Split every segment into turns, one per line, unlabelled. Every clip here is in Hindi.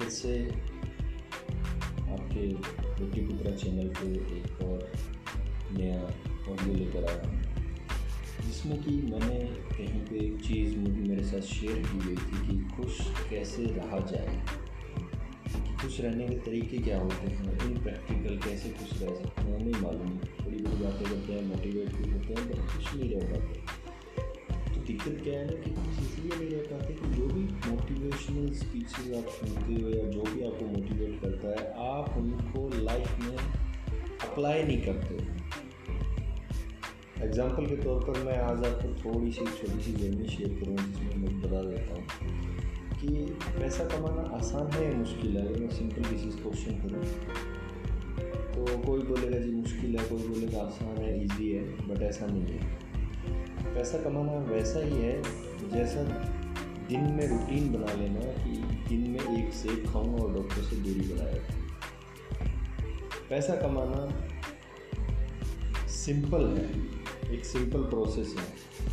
फिर से आपके बेटी पुत्रा चैनल पे एक और नया ऑडियो लेकर आया हूँ, जिसमें कि मैंने कहीं पे एक चीज़ मुझे मेरे साथ शेयर की गई थी कि खुश कैसे रहा जाए खुश रहने के तरीके क्या होते हैं, इन प्रैक्टिकल कैसे खुश रह सकते हैं नहीं मालूम बड़ी बड़ी बातें करते हैं मोटिवेट भी होते हैं पर खुश नहीं रह पाते। दिक्कत क्या है ना कि कुछ इसलिए नहीं रह पाते कि जो भी मोटिवेशनल स्पीचेस आप सुनते हो या जो भी आपको मोटिवेट करता है, आप उनको लाइफ में अप्लाई नहीं करते एग्ज़ाम्पल के तौर पर मैं आज आपको थोड़ी सी छोटी सी जर्नी शेयर करूँ जिसमें मैं बता देता हूँ कि पैसा कमाना आसान है या मुश्किल है? अगर मैं सिंपल किसी क्वेश्चन करूँ तो कोई बोलेगा, जी, मुश्किल है। कोई बोलेगा, आसान है इजी है बट ऐसा नहीं है। पैसा कमाना वैसा ही है, जैसा दिन में रूटीन बना लेना कि दिन में एक सेब खाऊँगा और डॉक्टर से दूरी बनाया पैसा कमाना सिंपल है, एक सिंपल प्रोसेस है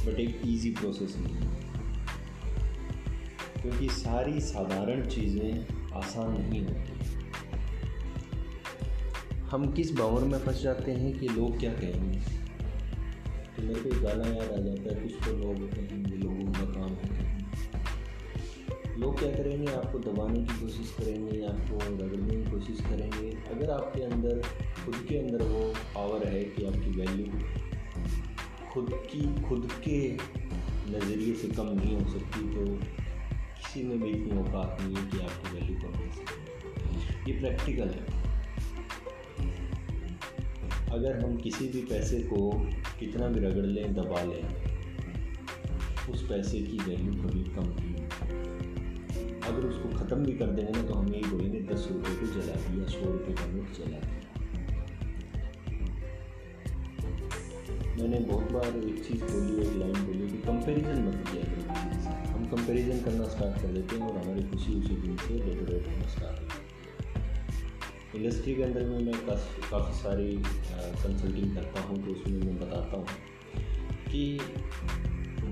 बट एक इजी प्रोसेस नहीं है। क्योंकि सारी साधारण चीज़ें आसान नहीं होती। हम किस भंवर में फंस जाते हैं कि लोग क्या कहेंगे? तो मेरे को एक गाना याद आ जाता है कुछ तो लोग होते हैं ये लोगों का काम होते हैं। लोग क्या करेंगे? आपको दबाने की कोशिश करेंगे, आपको रगड़ने की कोशिश करेंगे। अगर आपके अंदर, खुद के अंदर वो पावर है कि आपकी वैल्यू खुद की, खुद के नज़रिए से कम नहीं हो सकती तो किसी में भी इतनी औकात नहीं है कि आपकी वैल्यू कम हो सके ये प्रैक्टिकल है। अगर हम किसी भी पैसे को कितना भी रगड़ लें, दबा लें, उस पैसे की वैल्यू कभी कम नहीं अगर उसको ख़त्म भी कर देंगे ना तो हम यही बोलेंगे, दस रुपये को जला दिया, सौ रुपये का नोट जला दिया। मैंने बहुत बार एक चीज़ बोली, एक लाइन बोली कि कंपैरिजन मत किया करो हम कंपैरिजन करना स्टार्ट कर देते हैं और हमारी खुशी उसी दिन से डेकोरेट होना स्टार्ट होता है। इंडस्ट्री के अंदर में मैं काफ़ी सारी कंसल्टिंग करता हूँ तो उसमें मैं बताता हूँ कि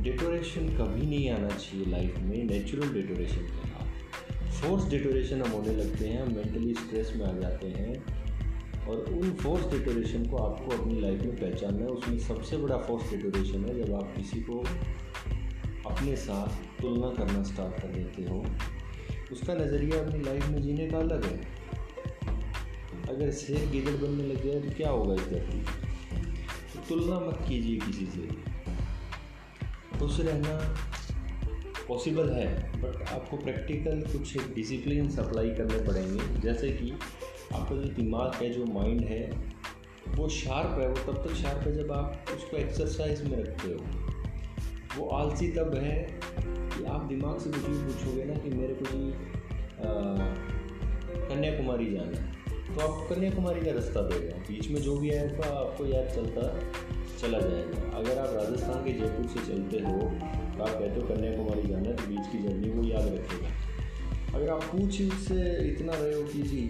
डेकोरेशन कभी नहीं आना चाहिए लाइफ में नेचुरल डेकोरेशन के साथ फोर्स डेकोरेशन हम होने लगते हैं हम मेंटली स्ट्रेस में आ जाते हैं और उन फोर्स डेकोरेशन को आपको अपनी लाइफ में पहचानना है। उसमें सबसे बड़ा फोर्स डेकोरेशन है जब आप किसी को अपने साथ तुलना करना स्टार्ट कर देते हो। उसका नज़रिया अपनी लाइफ में जीने का अलग है। अगर शेर गिदड़ बनने लग गया तो क्या होगा इस धरती तो तुलना मत कीजिए किसी से। खुश रहना पॉसिबल है बट आपको प्रैक्टिकल कुछ डिसिप्लिन अप्लाई करने पड़ेंगे। जैसे कि आपका जो दिमाग है, जो माइंड है, वो शार्प है, वो तब तक शार्प है जब आप उसको एक्सरसाइज में रखते हो। वो आलसी तब है कि आप दिमाग से कुछ भी पूछोगे ना कि मेरे को जी कन्याकुमारी जाना है। तो आपको कन्याकुमारी का रास्ता देगा बीच में जो भी आएगा आपको याद चलता, चला जाएगा। अगर आप राजस्थान के जयपुर से चलते हो तो आप कहते हो कन्याकुमारी जाना है तो बीच की जर्नी को याद रखेगा अगर आप पूछ उससे इतना रहे हो कि जी,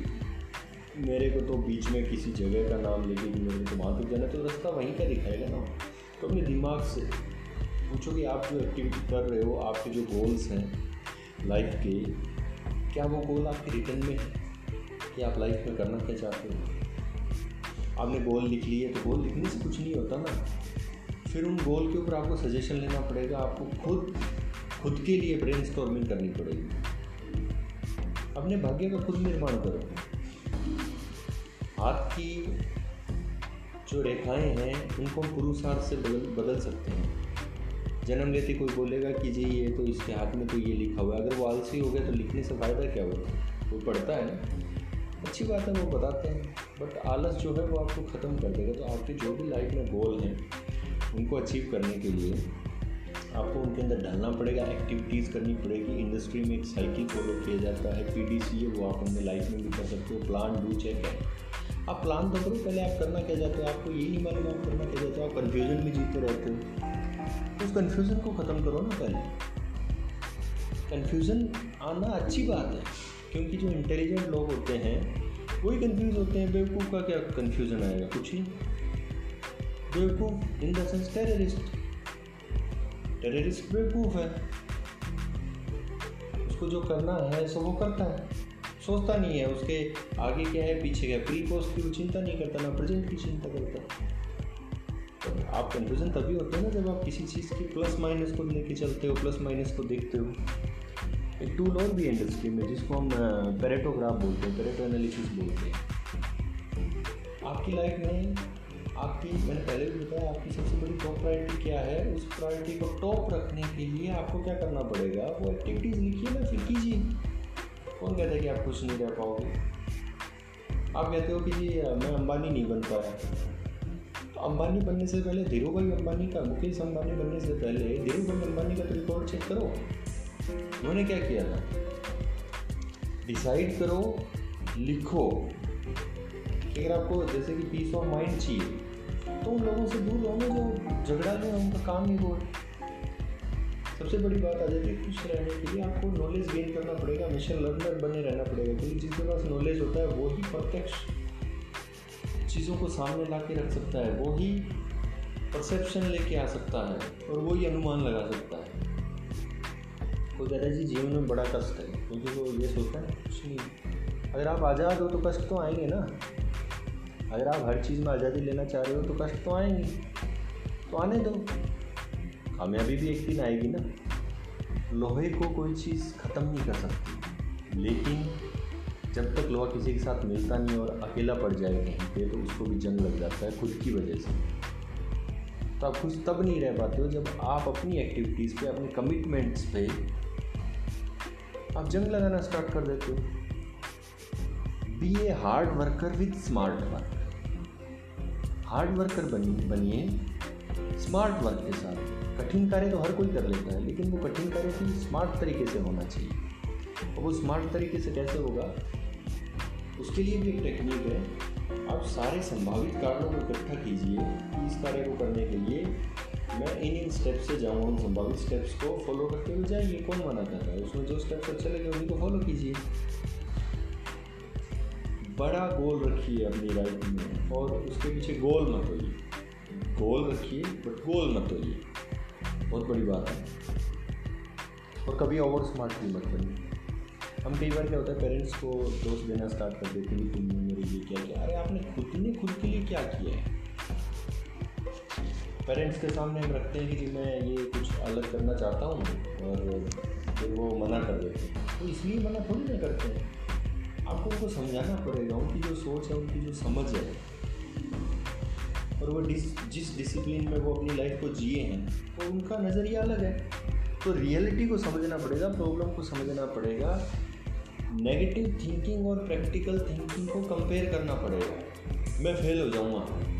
मेरे को तो बीच में किसी जगह का नाम लेके कि मेरे को वहाँ तक जाना तो रास्ता वहीं का दिखाएगा ना। तो अपने दिमाग से पूछो कि आप जो एक्टिविटी कर रहे हो, आपके जो गोल्स हैं लाइफ के, क्या वो गोल आपके रिटर्न में है? कि आप लाइफ में करना क्या चाहते हो? आपने गोल लिख लिए तो गोल लिखने से कुछ नहीं होता ना। फिर उन गोल के ऊपर आपको सजेशन लेना पड़ेगा, आपको खुद खुद के लिए ब्रेन स्टॉर्मिंग करनी पड़ेगी। अपने भाग्य का खुद निर्माण करो। हाथ की जो रेखाएँ हैं, उनको हम पुरुषार्थ से बदल बदल सकते हैं। जन्म लेते कोई बोलेगा कि जी, ये तो इसके हाथ में तो ये लिखा हुआ है। अगर वो आलसी हो गया तो लिखने से फ़ायदा क्या होगा? वो पढ़ता है ना। अच्छी बात है, वो बताते हैं। बट आलस जो है, वो आपको ख़त्म कर देगा। तो आपके जो भी लाइफ में गोल हैं, उनको अचीव करने के लिए आपको उनके अंदर डालना पड़ेगा एक्टिविटीज़ करनी पड़ेगी। इंडस्ट्री में एक साइकिल फॉलो किया जाता है पी डी सी है, वो आप अपने लाइफ में भी कर सकते हो। प्लान डू चेक है। आप प्लान तो करो, पहले आप करना क्या चाहते हो? आपको ये नहीं मालूम आप करना क्या चाहते हो। आप कन्फ्यूज़न में जीते रहते हो। तो उस कन्फ्यूज़न को ख़त्म करो ना पहले। कन्फ्यूज़न आना अच्छी बात है। क्योंकि जो इंटेलिजेंट लोग होते हैं, वही कंफ्यूज होते हैं। बेवकूफ़ का क्या कंफ्यूजन आएगा? कुछ ही। बेवकूफ़ in the sense terrorist terrorist बेवकूफ़ है। उसको जो करना है, सो वो करता है। सोचता नहीं है। उसके आगे क्या है? पीछे क्या है? प्री पोस्ट की चिंता नहीं करता, ना प्रेजेंट की चिंता करता। तो आप कन्फ्यूज़न तभी होते हैं ना जब आप किसी चीज़ की प्लस माइनस को लेके चलते हो प्लस माइनस को देखते हो। एक टूल और भी इंडस्ट्री में, जिसको हम पेरेटोग्राफ बोलते हैं पेरेटो एनालिसिस बोलते हैं। आपकी लाइफ में, आपकी, मैंने पहले भी बताया, आपकी सबसे बड़ी टॉप प्रायोरिटी क्या है? उस प्रायोरिटी को टॉप रखने के लिए आपको क्या करना पड़ेगा? वो एक्टिविटीज़ लिखिए ना, फिर कीजिए। कौन कहता है कि आप कुछ नहीं रह पाओगे? आप कहते हो कि जी मैं अंबानी नहीं बन पाया। तो अंबानी बनने से पहले धीरू भाई अंबानी का, मुकेश अंबानी बनने से पहले धीरू भाई अंबानी का तो रिकॉर्ड चेक करो। उन्होंने क्या किया था? डिसाइड करो, लिखो। अगर आपको जैसे कि पीस ऑफ़ माइंड चाहिए तो उन लोगों से दूर रहो जो झगड़ा है उनका काम ही वो सबसे बड़ी बात आ जाती है खुश रहने के लिए, आपको नॉलेज गेन करना पड़ेगा, हमेशा लर्नर बने रहना पड़ेगा, क्योंकि जिसके पास नॉलेज होता है, वो ही प्रत्यक्ष चीज़ों को सामने ला के रख सकता है, वो ही परसेप्शन लेके आ सकता है, और वो ही अनुमान लगा सकता है। कोई कहता है, जी, जीवन में बड़ा कष्ट है। क्योंकि वो ये सोचता है, कुछ नहीं, अगर आप आज़ाद हो तो कष्ट तो आएँगे ना। अगर आप हर चीज़ में आज़ादी लेना चाह रहे हो तो कष्ट तो आएँगे तो आने दो। कामयाबी भी एक दिन आएगी ना। लोहे को कोई चीज़ ख़त्म नहीं कर सकती। लेकिन जब तक लोहा किसी के साथ मिलता नहीं और अकेला पड़ जाए कहीं पे तो उसको भी जंग लग जाता है खुद की वजह से। तो आप खुश तब नहीं रह पाते हो जब आप अपनी एक्टिविटीज़ पे, अपने कमिटमेंट्स पे आप जंग लगाना स्टार्ट कर देते हो। Be a hard worker with smart work hard worker बनिए बनिए स्मार्ट वर्क के साथ। कठिन कार्य तो हर कोई कर लेता है, लेकिन वो कठिन कार्य भी स्मार्ट तरीके से होना चाहिए। और वो स्मार्ट तरीके से कैसे होगा? उसके लिए भी एक टेक्निक है। आप सारे संभावित कारणों को इकट्ठा कीजिए इस कार्य को करने के लिए। मैं इन इन स्टेप्स से जाऊँगा उन संभावित स्टेप्स को फॉलो करते हुए जाइए कौन मना कर रहा है? उसमें जो स्टेप्स अच्छे लगे, उन्हीं को फॉलो कीजिए। बड़ा गोल रखिए अपनी लाइफ में, और उसके पीछे गोल मत होइए। गोल रखिए बट गोल मत होइए। बहुत बड़ी बात है। और कभी ओवर स्मार्ट भी मत बनिए। हम कई बार क्या होता है पेरेंट्स को दोष देना स्टार्ट कर देते हैं कि तुमने मेरे लिए क्या किया? अरे, आपने खुद ने खुद के लिए क्या किया है? पेरेंट्स के सामने हम रखते हैं कि मैं ये कुछ अलग करना चाहता हूँ और फिर वो मना कर देते हैं। तो इसलिए मना थोड़ी ना करते हैं। आपको उनको समझाना पड़ेगा, उनकी जो सोच है, उनकी जो समझ है। और वो डिस, जिस डिसिप्लिन में वो अपनी लाइफ को जिए हैं, वो उनका नज़रिया अलग है। तो रियलिटी को समझना पड़ेगा प्रॉब्लम को समझना पड़ेगा। नेगेटिव थिंकिंग और प्रैक्टिकल थिंकिंग को कंपेयर करना पड़ेगा। मैं फेल हो जाऊँगा।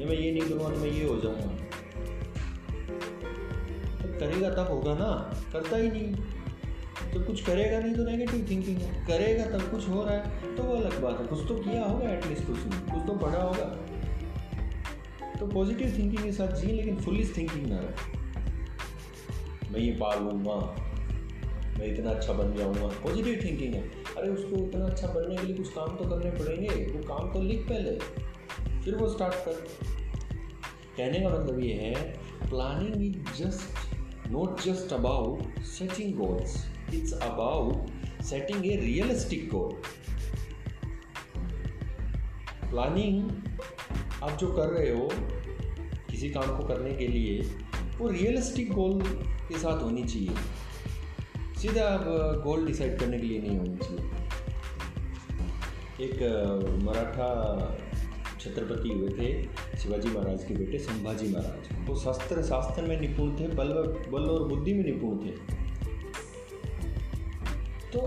या मैं ये नहीं करूँगा तो मैं ये हो जाऊँगा। तो करेगा तब होगा ना, करता ही नहीं। तो कुछ करेगा नहीं तो नेगेटिव थिंकिंग है। करेगा तब कुछ हो रहा है तो वो अलग बात है। कुछ तो किया होगा एटलीस्ट उसने कुछ तो पढ़ा होगा। तो पॉजिटिव थिंकिंग के साथ जिए लेकिन फुलिस थिंकिंग ना रहे। मैं ये पा लूँगा मैं इतना अच्छा बन जाऊँगा। पॉजिटिव थिंकिंग है। अरे, उसको इतना अच्छा बनने के लिए कुछ काम तो करने पड़ेंगे। वो काम तो लिख पहले। फिर वो स्टार्ट कर कहने का मतलब ये है planning is just not just about setting goals it's about setting a realistic goal planning आप जो कर रहे हो, किसी काम को करने के लिए, वो रियलिस्टिक गोल के साथ होनी चाहिए। सीधा आप गोल डिसाइड करने के लिए नहीं होनी चाहिए। एक मराठा छत्रपति हुए थे शिवाजी महाराज के बेटे संभाजी महाराज। वो शस्त्र शास्त्र में निपुण थे, बल बल और बुद्धि में निपुण थे। तो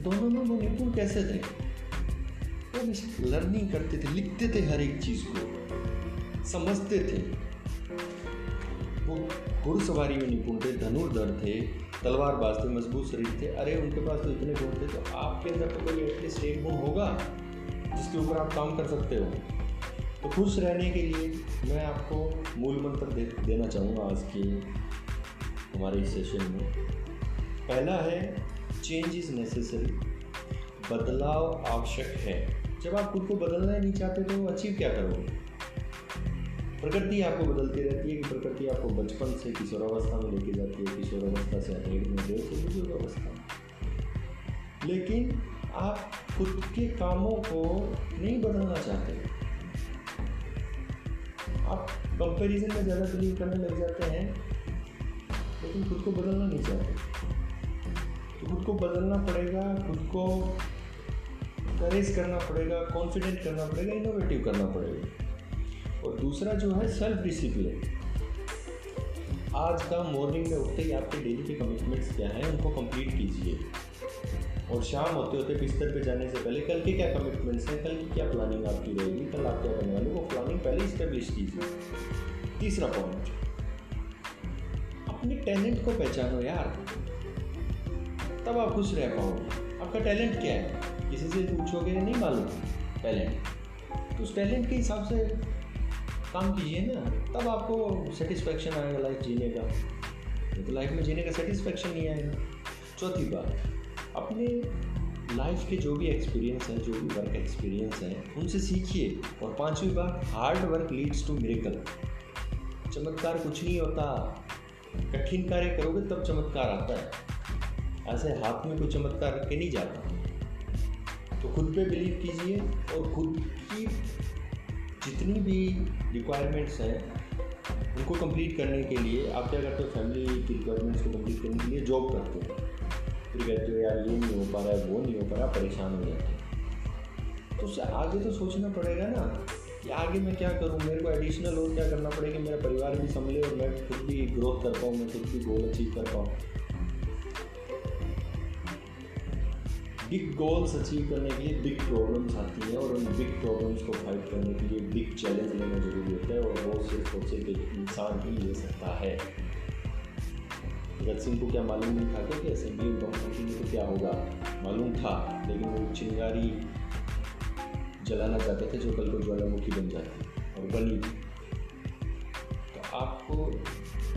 दोनों में वो निपुण कैसे थे? वो लर्निंग करते थे, लिखते थे हर एक चीज़ को। समझते थे। वो घुड़सवारी में निपुण थे, धनुर्धर थे तलवारबाज थे मज़बूत शरीर थे। अरे, उनके पास तो इतने गुण थे तो आपके अंदर तो कोई एटलीस्ट एक गुण होगा, जिसके ऊपर आप काम कर सकते हो। तो खुश रहने के लिए मैं आपको मूल मंत्र दे, देना चाहूँगा आज के हमारे इस सेशन में। पहला है चेंज इज़ नेसेसरी बदलाव आवश्यक है। जब आप खुद को बदलना नहीं चाहते तो अचीव क्या करोगे? प्रकृति आपको बदलती रहती है कि प्रकृति आपको बचपन से किशोरावस्था में लेके जाती है किशोरावस्था से अधेड़ में देर से बुज़ुर्ग अवस्था लेकिन आप खुद के कामों को नहीं बदलना चाहते। कंपैरिजन में ज़्यादा बिलीव करने लग जाते हैं, लेकिन खुद को बदलना नहीं चाहते तो खुद को बदलना पड़ेगा, खुद को करेज करना पड़ेगा कॉन्फिडेंट करना पड़ेगा इनोवेटिव करना पड़ेगा। और दूसरा जो है सेल्फ डिसिप्लिन आज का मॉर्निंग में उठते ही आपके डेली के कमिटमेंट्स क्या हैं, उनको कंप्लीट कीजिए। और शाम होते होते बिस्तर पे जाने से पहले कल के क्या कमिटमेंट्स हैं? कल की क्या प्लानिंग आपकी रहेगी? कल आप क्या करने वाले वो प्लानिंग पहले इस्टेब्लिश कीजिए। तीसरा पॉइंट अपने टैलेंट को पहचानो यार। तब आप खुश रह पाओगे। आपका टैलेंट क्या है? किसी से पूछोगे? नहीं मालूम। टैलेंट तो उस टैलेंट के हिसाब से काम कीजिए ना। तब आपको सेटिस्फेक्शन आएगा लाइफ जीने का। तो लाइफ में जीने का सेटिस्फेक्शन नहीं आएगा। चौथी बात अपने लाइफ के जो भी एक्सपीरियंस हैं, जो भी वर्क एक्सपीरियंस हैं, उनसे सीखिए। और पांचवी बात hard work leads to miracle चमत्कार कुछ नहीं होता। कठिन कार्य करोगे, तब चमत्कार आता है। ऐसे हाथ में कोई चमत्कार रख के नहीं जाता। तो खुद पे बिलीव कीजिए और खुद की जितनी भी रिक्वायरमेंट्स हैं, उनको कंप्लीट करने के लिए, आप क्या करते हो फैमिली की रिक्वायरमेंट्स को कंप्लीट करने के लिए जॉब करते हो। फिर कहते हो यार ये नहीं हो पा रहा है, वो नहीं हो पा रहा, परेशान हो जाते हैं। तो उससे आगे तो सोचना पड़ेगा ना कि आगे मैं क्या करूँ? मेरे को एडिशनल और क्या करना पड़ेगा? मेरा परिवार भी संभले और मैं खुद भी ग्रोथ कर पाऊँ, मैं खुद भी गोल अचीव कर पाऊँ। बिग गोल्स अचीव करने के लिए बिग प्रॉब्लम्स आती हैं और उन बिग प्रॉब्लम्स को फाइट करने के लिए बिग चैलेंज लेना ज़रूरी होता है और वो सिर्फ़ और सिर्फ़ इंसान ही ले सकता है। भगत सिंह को क्या मालूम नहीं था क्या कि असेंबली फंकेंगे तो क्या होगा? मालूम था, लेकिन वो चिंगारी जलाना चाहते थे जो कल को ज्वालामुखी बन जाती और बनी तो आपको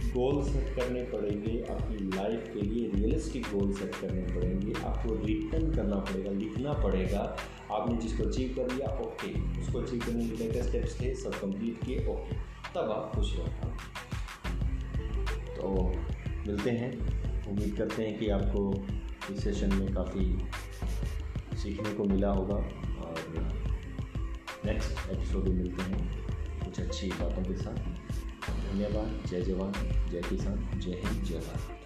गोल सेट करने पड़ेंगे, आपकी लाइफ के लिए रियलिस्टिक गोल सेट करने पड़ेंगे, आपको रिटर्न करना पड़ेगा, लिखना पड़ेगा। आपने जिसको अचीव कर लिया ओके उसको अचीव करने के लिए स्टेप्स थे? सब कंप्लीट किए ओके तब आप खुश रहो तो मिलते हैं। उम्मीद करते हैं कि आपको इस सेशन में काफ़ी सीखने को मिला होगा और नेक्स्ट एपिसोड में मिलते हैं। कुछ अच्छी बातों के साथ। धन्यवाद। जय जवान। जय किसान। जय हिंद। जय भारत।